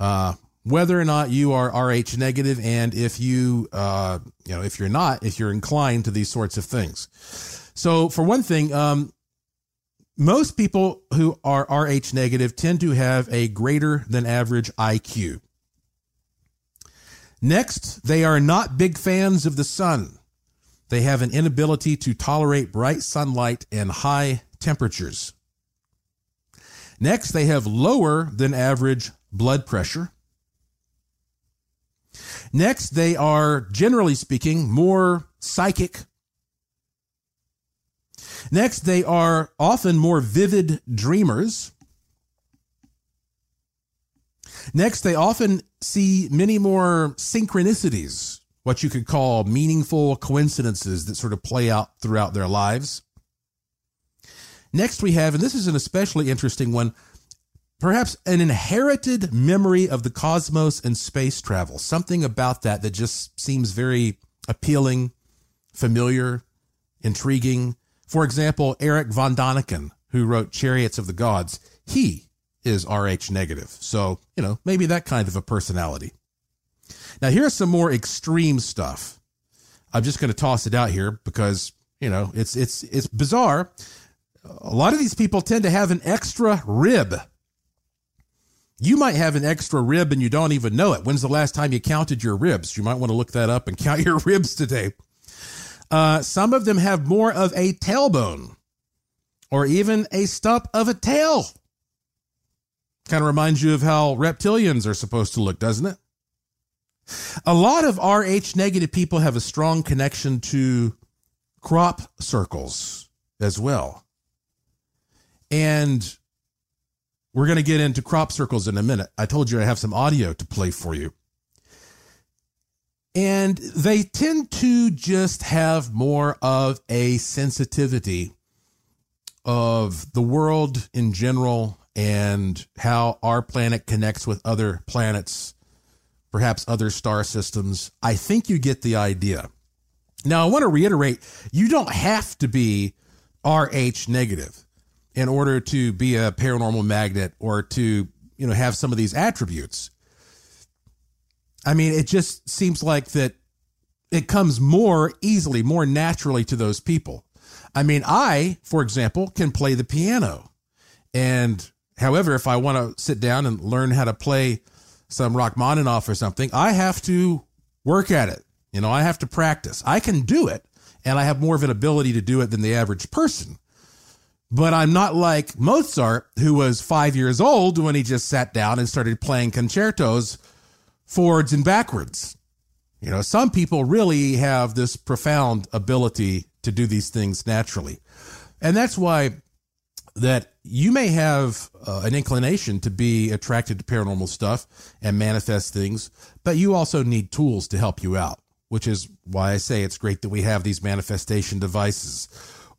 uh, whether or not you are Rh negative, and if you, uh, you know, if you're not, if you're inclined to these sorts of things. So, for one thing, um, most people who are Rh negative tend to have a greater than average IQ. Next, they are not big fans of the sun. They have an inability to tolerate bright sunlight and high temperatures. Next, they have lower than average blood pressure. Next, they are, generally speaking, more psychic. Next, they are often more vivid dreamers. Next, they often see many more synchronicities, what you could call meaningful coincidences that sort of play out throughout their lives. Next, we have, and this is an especially interesting one, perhaps an inherited memory of the cosmos and space travel. Something about that that just seems very appealing, familiar, intriguing. For example, Eric von Däniken, who wrote Chariots of the Gods, he is Rh negative. So, you know, maybe that kind of a personality. Now, here's some more extreme stuff. I'm just going to toss it out here because, you know, it's it's it's bizarre. A lot of these people tend to have an extra rib you might have an extra rib and you don't even know it. When's the last time you counted your ribs? You might want to look that up and [LAUGHS] count your ribs today. Uh, some of them have more of a tailbone or even a stump of a tail. Kind of reminds you of how reptilians are supposed to look, doesn't it? A lot of Rh negative people have a strong connection to crop circles as well. And we're going to get into crop circles in a minute. I told you I have some audio to play for you. And they tend to just have more of a sensitivity of the world in general and how our planet connects with other planets, perhaps other star systems. I think you get the idea. Now, I want to reiterate you don't have to be RH negative in order to be a paranormal magnet or to, you know, have some of these attributes. I mean, it just seems like that it comes more easily, more naturally to those people. I mean, I, for example, can play the piano. And however, if I want to sit down and learn how to play some Rachmaninoff or something, I have to work at it. You know, I have to practice. I can do it, and I have more of an ability to do it than the average person. But I'm not like Mozart, who was five years old when he just sat down and started playing concertos forwards and backwards. You know, some people really have this profound ability to do these things naturally. And that's why that you may have uh, an inclination to be attracted to paranormal stuff and manifest things, but you also need tools to help you out, which is why I say it's great that we have these manifestation devices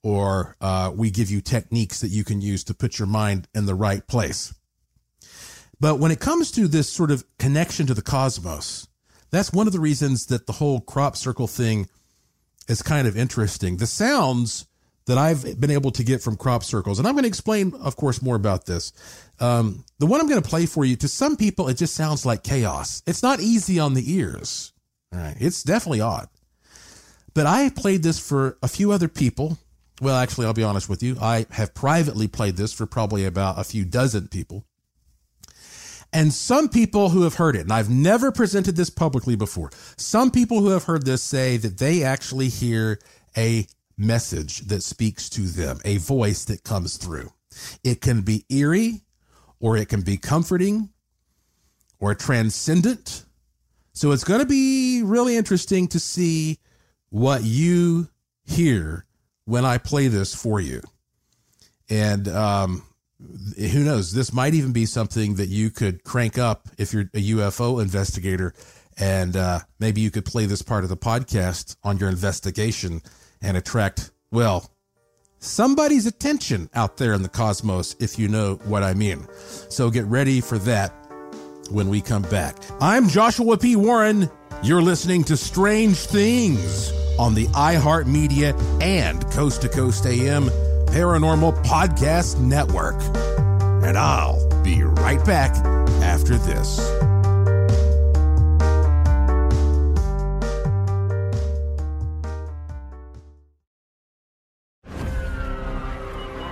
or uh, we give you techniques that you can use to put your mind in the right place. But when it comes to this sort of connection to the cosmos, that's one of the reasons that the whole crop circle thing is kind of interesting. The sounds that I've been able to get from crop circles, and I'm going to explain, of course, more about this. Um, the one I'm going to play for you, to some people, it just sounds like chaos. It's not easy on the ears. All right. It's definitely odd. But I played this for a few other people. Well, actually, I'll be honest with you. I have privately played this for probably about a few dozen people. And some people who have heard it, and I've never presented this publicly before, some people who have heard this say that they actually hear a message that speaks to them, a voice that comes through. It can be eerie, or it can be comforting, or transcendent. So it's going to be really interesting to see what you hear when I play this for you. And um, who knows? This might even be something that you could crank up if you're a UFO investigator, and uh, maybe you could play this part of the podcast on your investigation and attract, well, somebody's attention out there in the cosmos, if you know what I mean. So get ready for that when we come back. I'm Joshua P. Warren. You're listening to Strange Things on the iHeartMedia and Coast to Coast AM Paranormal Podcast Network. And I'll be right back after this.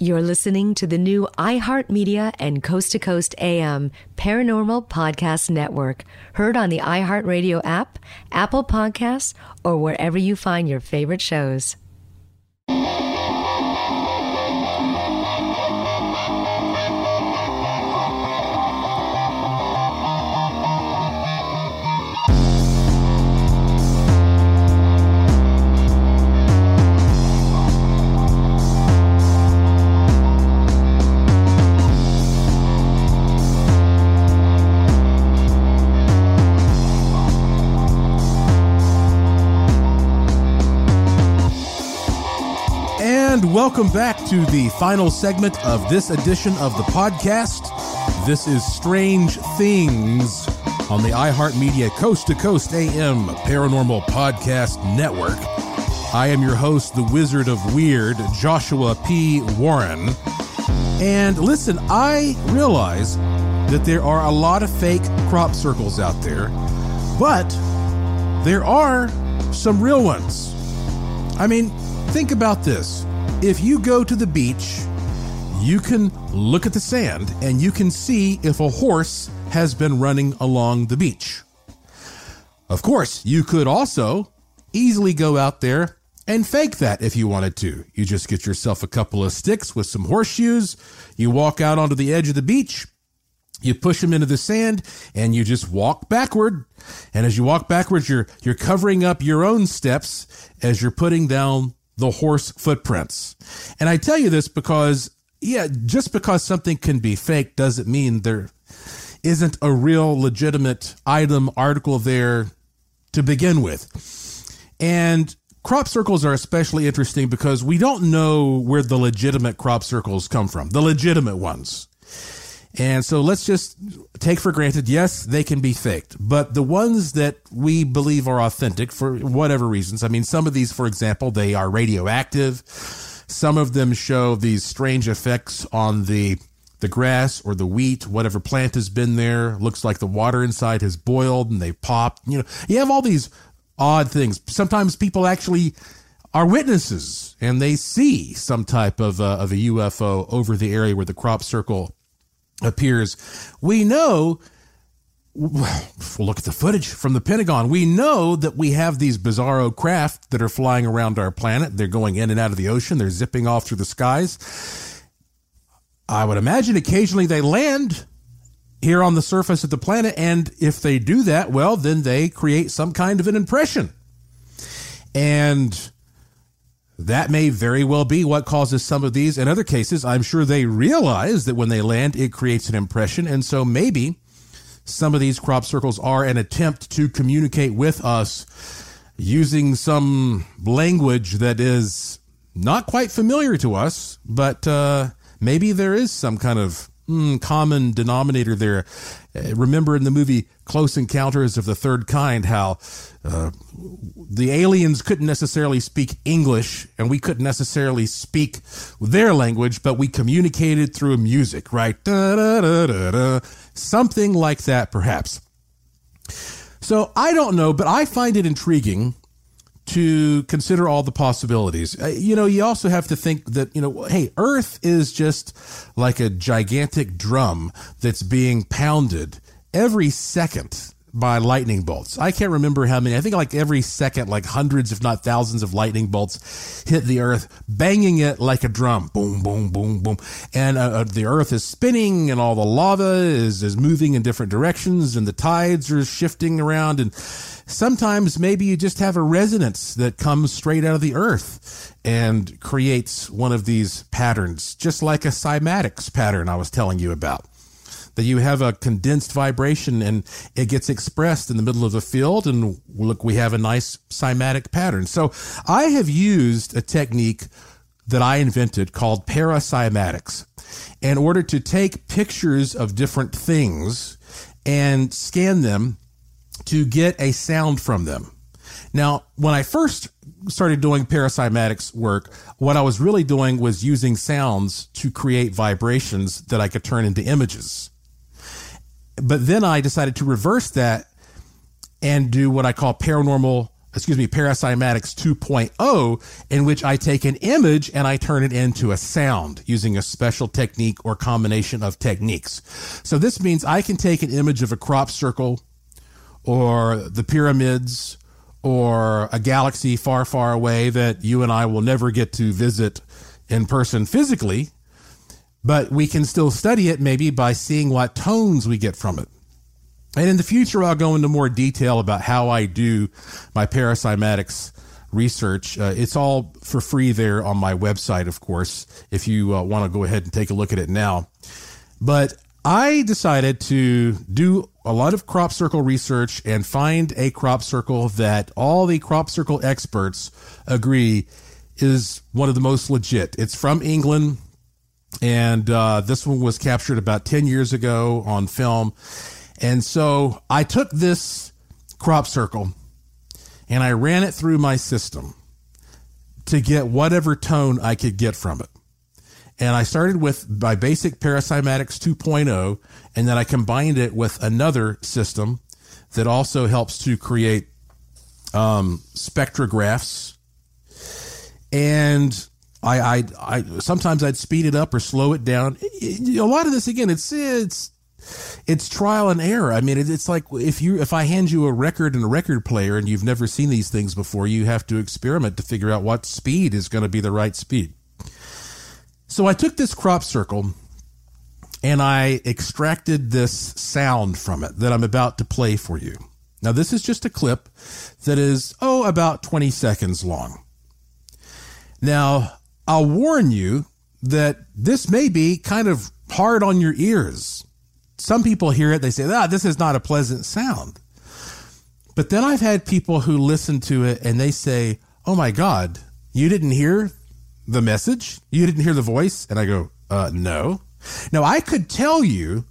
You're listening to the new iHeartMedia and Coast to Coast AM Paranormal Podcast Network, heard on the iHeartRadio app, Apple Podcasts, or wherever you find your favorite shows. Welcome back to the final segment of this edition of the podcast. This is Strange Things on the iHeartMedia Coast to Coast AM Paranormal Podcast Network. I am your host, the Wizard of Weird, Joshua P. Warren. And listen, I realize that there are a lot of fake crop circles out there, but there are some real ones. I mean, think about this. If you go to the beach, you can look at the sand and you can see if a horse has been running along the beach. Of course, you could also easily go out there and fake that if you wanted to. You just get yourself a couple of sticks with some horseshoes, you walk out onto the edge of the beach, you push them into the sand and you just walk backward. And as you walk backwards, you're, you're covering up your own steps as you're putting down the horse footprints. And I tell you this because, yeah, just because something can be fake doesn't mean there isn't a real legitimate item article there to begin with. And crop circles are especially interesting because we don't know where the legitimate crop circles come from, the legitimate ones. And so let's just take for granted, yes, they can be faked, but the ones that we believe are authentic for whatever reasons, I mean, some of these, for example, they are radioactive. Some of them show these strange effects on the the grass or the wheat, whatever plant has been there. Looks like the water inside has boiled and they popped. You know, you have all these odd things. Sometimes people actually are witnesses and they see some type of of a UFO over the area where the crop circle appears. We know, look at the footage from the Pentagon, we know that we have these bizarro craft that are flying around our planet. They're going in and out of the ocean, they're zipping off through the skies. I would imagine occasionally they land here on the surface of the planet, and if they do that, well, then they create some kind of an impression. And that may very well be what causes some of these. In other cases, I'm sure they realize that when they land, it creates an impression. And so maybe some of these crop circles are an attempt to communicate with us using some language that is not quite familiar to us, but uh, maybe there is some kind of mm, common denominator there. Uh, remember in the movie Close Encounters of the Third Kind how uh, the aliens couldn't necessarily speak English and we couldn't necessarily speak their language, but we communicated through music, right? Da, da, da. Something like that, perhaps. So I don't know, but I find it intriguing to consider all the possibilities. Uh, you know, you also have to think that, you know, hey, Earth is just like a gigantic drum that's being pounded every second by lightning bolts. I can't remember how many. I think like every second, like hundreds, if not thousands of lightning bolts hit the earth, banging it like a drum. Boom, boom, boom, boom. And uh, uh, the earth is spinning and all the lava is, is moving in different directions and the tides are shifting around. And sometimes maybe you just have a resonance that comes straight out of the earth and creates one of these patterns, just like a cymatics pattern I was telling you about that you have a condensed vibration and it gets expressed in the middle of the field. And look, we have a nice cymatic pattern. So I have used a technique that I invented called paracymatics in order to take pictures of different things and scan them to get a sound from them. Now, when I first started doing paracymatics work, what I was really doing was using sounds to create vibrations that I could turn into images. But then I decided to reverse that and do what I call paranormal, excuse me, paracymatics 2.0, in which I take an image and I turn it into a sound using a special technique or combination of techniques. So this means I can take an image of a crop circle or the pyramids or a galaxy far, far away that you and I will never get to visit in person physically, but we can still study it maybe by seeing what tones we get from it. And in the future, I'll go into more detail about how I do my paracymatics research. Uh, it's all for free there on my website, of course, if you uh, want to go ahead and take a look at it now. But I decided to do a lot of crop circle research and find a crop circle that all the crop circle experts agree is one of the most legit. It's from England, and uh, this one was captured about 10 years ago on film. And so I took this crop circle and I ran it through my system to get whatever tone I could get from it. And I started with my basic Paracymatics 2.0, and then I combined it with another system that also helps to create um, spectrographs. And I, I, I sometimes I'd speed it up or slow it down. A lot of this, again, it's it's it's trial and error. I mean, it's like if you if I hand you a record and a record player and you've never seen these things before, you have to experiment to figure out what speed is going to be the right speed. So I took this crop circle and I extracted this sound from it that I'm about to play for you. Now, this is just a clip that is, oh, about 20 seconds long. Now, I'll warn you that this may be kind of hard on your ears. Some people hear it, they say, ah, this is not a pleasant sound. But then I've had people who listen to it and they say, oh my God, you didn't hear the message? You didn't hear the voice? And I go, uh, no. Now, I could tell you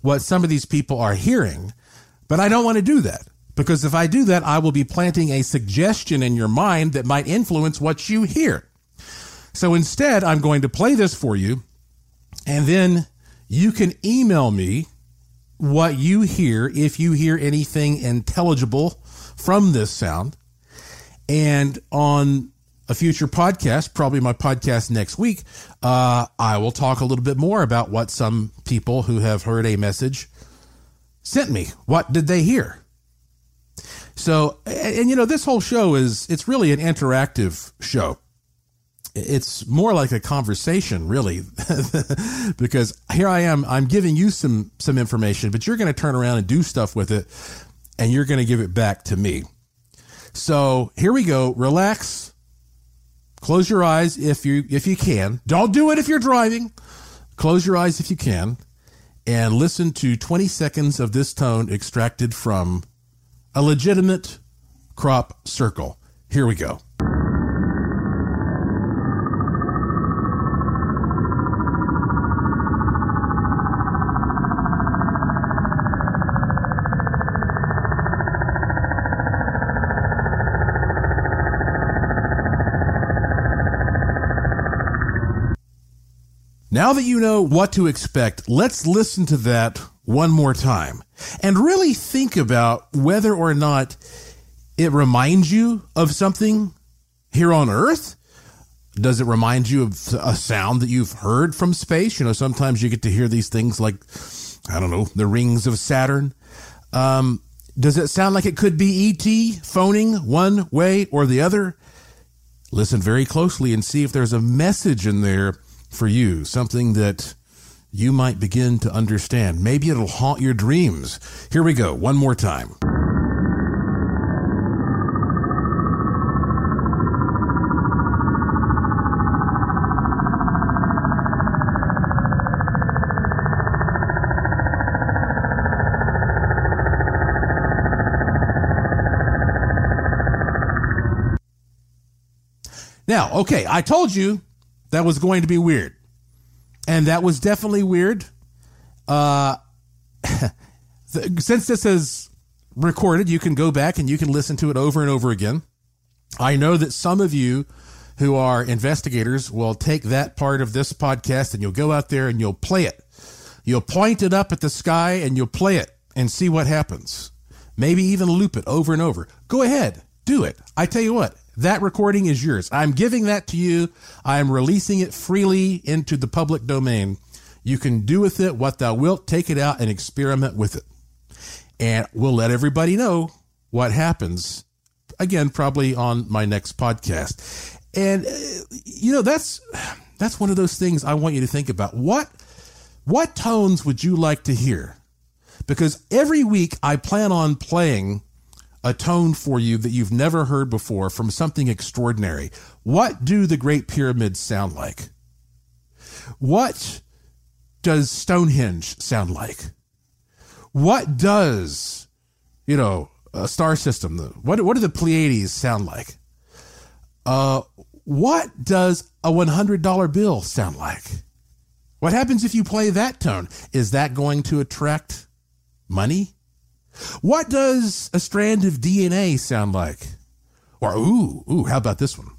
what some of these people are hearing, but I don't want to do that because if I do that, I will be planting a suggestion in your mind that might influence what you hear. So instead, I'm going to play this for you, and then you can email me what you hear if you hear anything intelligible from this sound. And on a future podcast, probably my podcast next week, uh, I will talk a little bit more about what some people who have heard a message sent me. What did they hear? So, and, and you know, this whole show is, it's really an interactive show. It's more like a conversation, really, [LAUGHS] because here I am. I'm giving you some some information, but you're going to turn around and do stuff with it, and you're going to give it back to me. So here we go. Relax, Close your eyes if you if you can. Don't do it if you're driving. Close your eyes if you can and listen to 20 seconds of this tone extracted from a legitimate crop circle. Here we go. Now that you know what to expect, let's listen to that one more time and really think about whether or not it reminds you of something here on Earth. Does it remind you of a sound that you've heard from space? You know, sometimes you get to hear these things like, I don't know, the rings of Saturn. Um, does it sound like it could be ET phoning one way or the other? Listen very closely and see if there's a message in there for you, something that you might begin to understand. Maybe it'll haunt your dreams. Here we go, one more time. Now, okay, I told you that was going to be weird. And that was definitely weird. Uh, [LAUGHS] since this is recorded, you can go back and you can listen to it over and over again. I know that some of you who are investigators will take that part of this podcast and you'll go out there and you'll play it. You'll point it up at the sky and you'll play it and see what happens. Maybe even loop it over and over. Go ahead, do it. I tell you what, that recording is yours. I'm giving that to you. I am releasing it freely into the public domain. You can do with it what thou wilt. Take it out and experiment with it. And we'll let everybody know what happens. Again, probably on my next podcast. And uh, you know, that's that's one of those things I want you to think about. What what tones would you like to hear? Because every week I plan on playing a tone for you that you've never heard before from something extraordinary. What do the Great Pyramids sound like? What does Stonehenge sound like? What does, you know, a star system, what, what do the Pleiades sound like? Uh, what does a $100 bill sound like? What happens if you play that tone? Is that going to attract money? What does a strand of DNA sound like? Or, ooh, ooh, how about this one?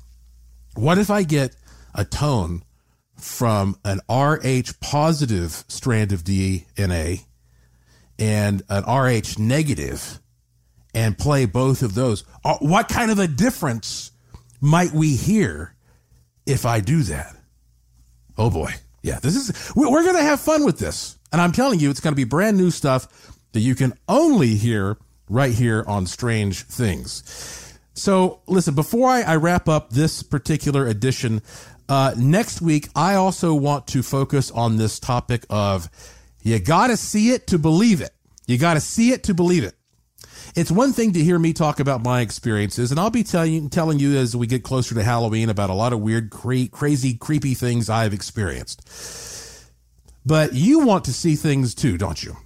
What if I get a tone from an RH positive strand of DNA and an RH negative and play both of those? Uh, what kind of a difference might we hear if I do that? Oh boy. Yeah, this is, we're going to have fun with this. And I'm telling you, it's going to be brand new stuff that you can only hear right here on Strange Things. So, listen, before I, I wrap up this particular edition, uh, next week, I also want to focus on this topic of you got to see it to believe it. You got to see it to believe it. It's one thing to hear me talk about my experiences, and I'll be telling telling you as we get closer to Halloween about a lot of weird, cra- crazy, creepy things I've experienced. But you want to see things too, don't you?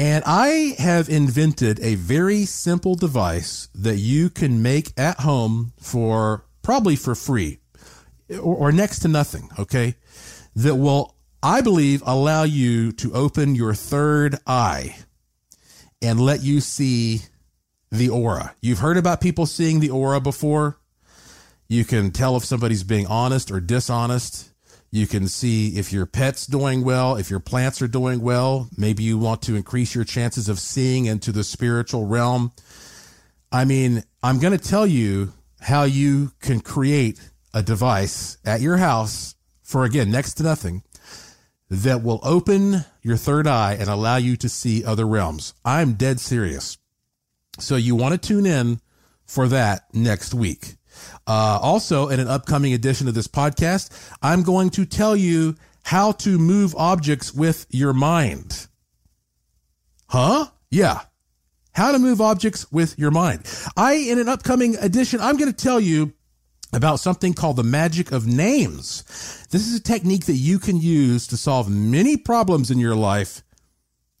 And I have invented a very simple device that you can make at home for probably for free or, or, next to nothing, okay? That will, I believe, allow you to open your third eye and let you see the aura. You've heard about people seeing the aura before. You can tell if somebody's being honest or dishonest. You can see if your pet's doing well, if your plants are doing well. Maybe you want to increase your chances of seeing into the spiritual realm. I mean, I'm going to tell you how you can create a device at your house for, again, next to nothing that will open your third eye and allow you to see other realms. I'm dead serious. So you want to tune in for that next week. Uh, also, in an upcoming edition of this podcast, I'm going to tell you how to move objects with your mind. Huh? Yeah. How to move objects with your mind. I, in an upcoming edition, I'm going to tell you about something called the magic of names. This is a technique that you can use to solve many problems in your life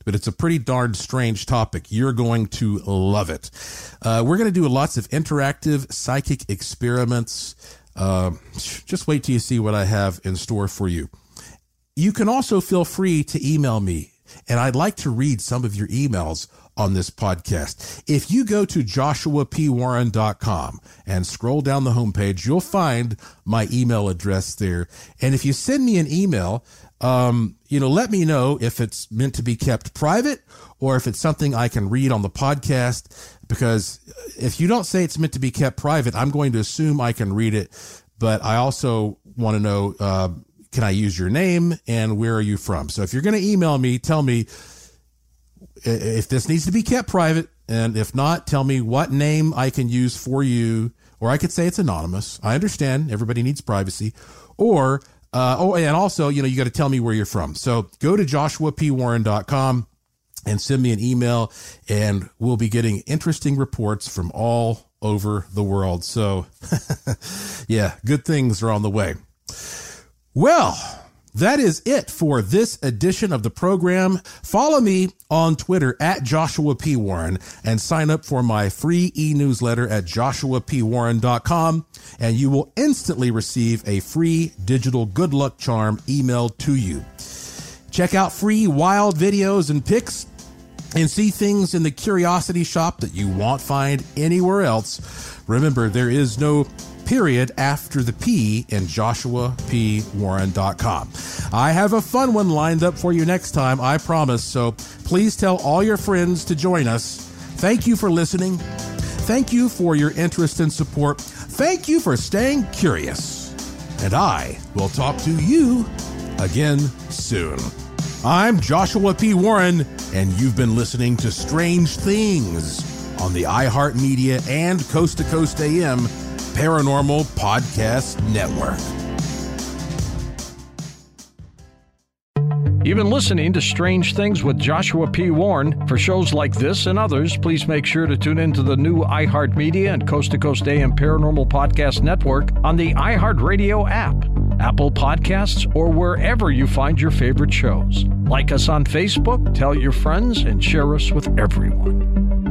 but it's a pretty darn strange topic. You're going to love it. Uh, we're going to do lots of interactive psychic experiments. Uh, just wait till you see what I have in store for you. You can also feel free to email me, and I'd like to read some of your emails on this podcast. If you go to joshuapwarren.com and scroll down the homepage, you'll find my email address there. And if you send me an email, um, you know, let me know if it's meant to be kept private or if it's something I can read on the podcast. Because if you don't say it's meant to be kept private, I'm going to assume I can read it. But I also want to know, uh, can I use your name and where are you from? So if you're going to email me, tell me if this needs to be kept private. And if not, tell me what name I can use for you. Or I could say it's anonymous. I understand everybody needs privacy. Or uh, oh, and also, you know, you got to tell me where you're from. So go to joshuapwarren.com and send me an email, and we'll be getting interesting reports from all over the world. So, [LAUGHS] yeah, good things are on the way. Well, that is it for this edition of the program. Follow me on Twitter at Joshua P. Warren and sign up for my free e newsletter at joshuapwarren.com, and you will instantly receive a free digital good luck charm emailed to you. Check out free wild videos and pics and see things in the curiosity shop that you won't find anywhere else, remember there is no period after the P in joshuapwarren.com. I have a fun one lined up for you next time, I promise. So please tell all your friends to join us. Thank you for listening. Thank you for your interest and support. Thank you for staying curious. And I will talk to you again soon. I'm Joshua P. Warren, and you've been listening to Strange Things on the iHeartMedia and Coast to Coast AM Paranormal Podcast Network. You've been listening to Strange Things with Joshua P. Warren. For shows like this and others, please make sure to tune into the new iHeartMedia and Coast to Coast AM Paranormal Podcast Network on the iHeartRadio app, Apple Podcasts, or wherever you find your favorite shows. Like us on Facebook, tell your friends, and share us with everyone.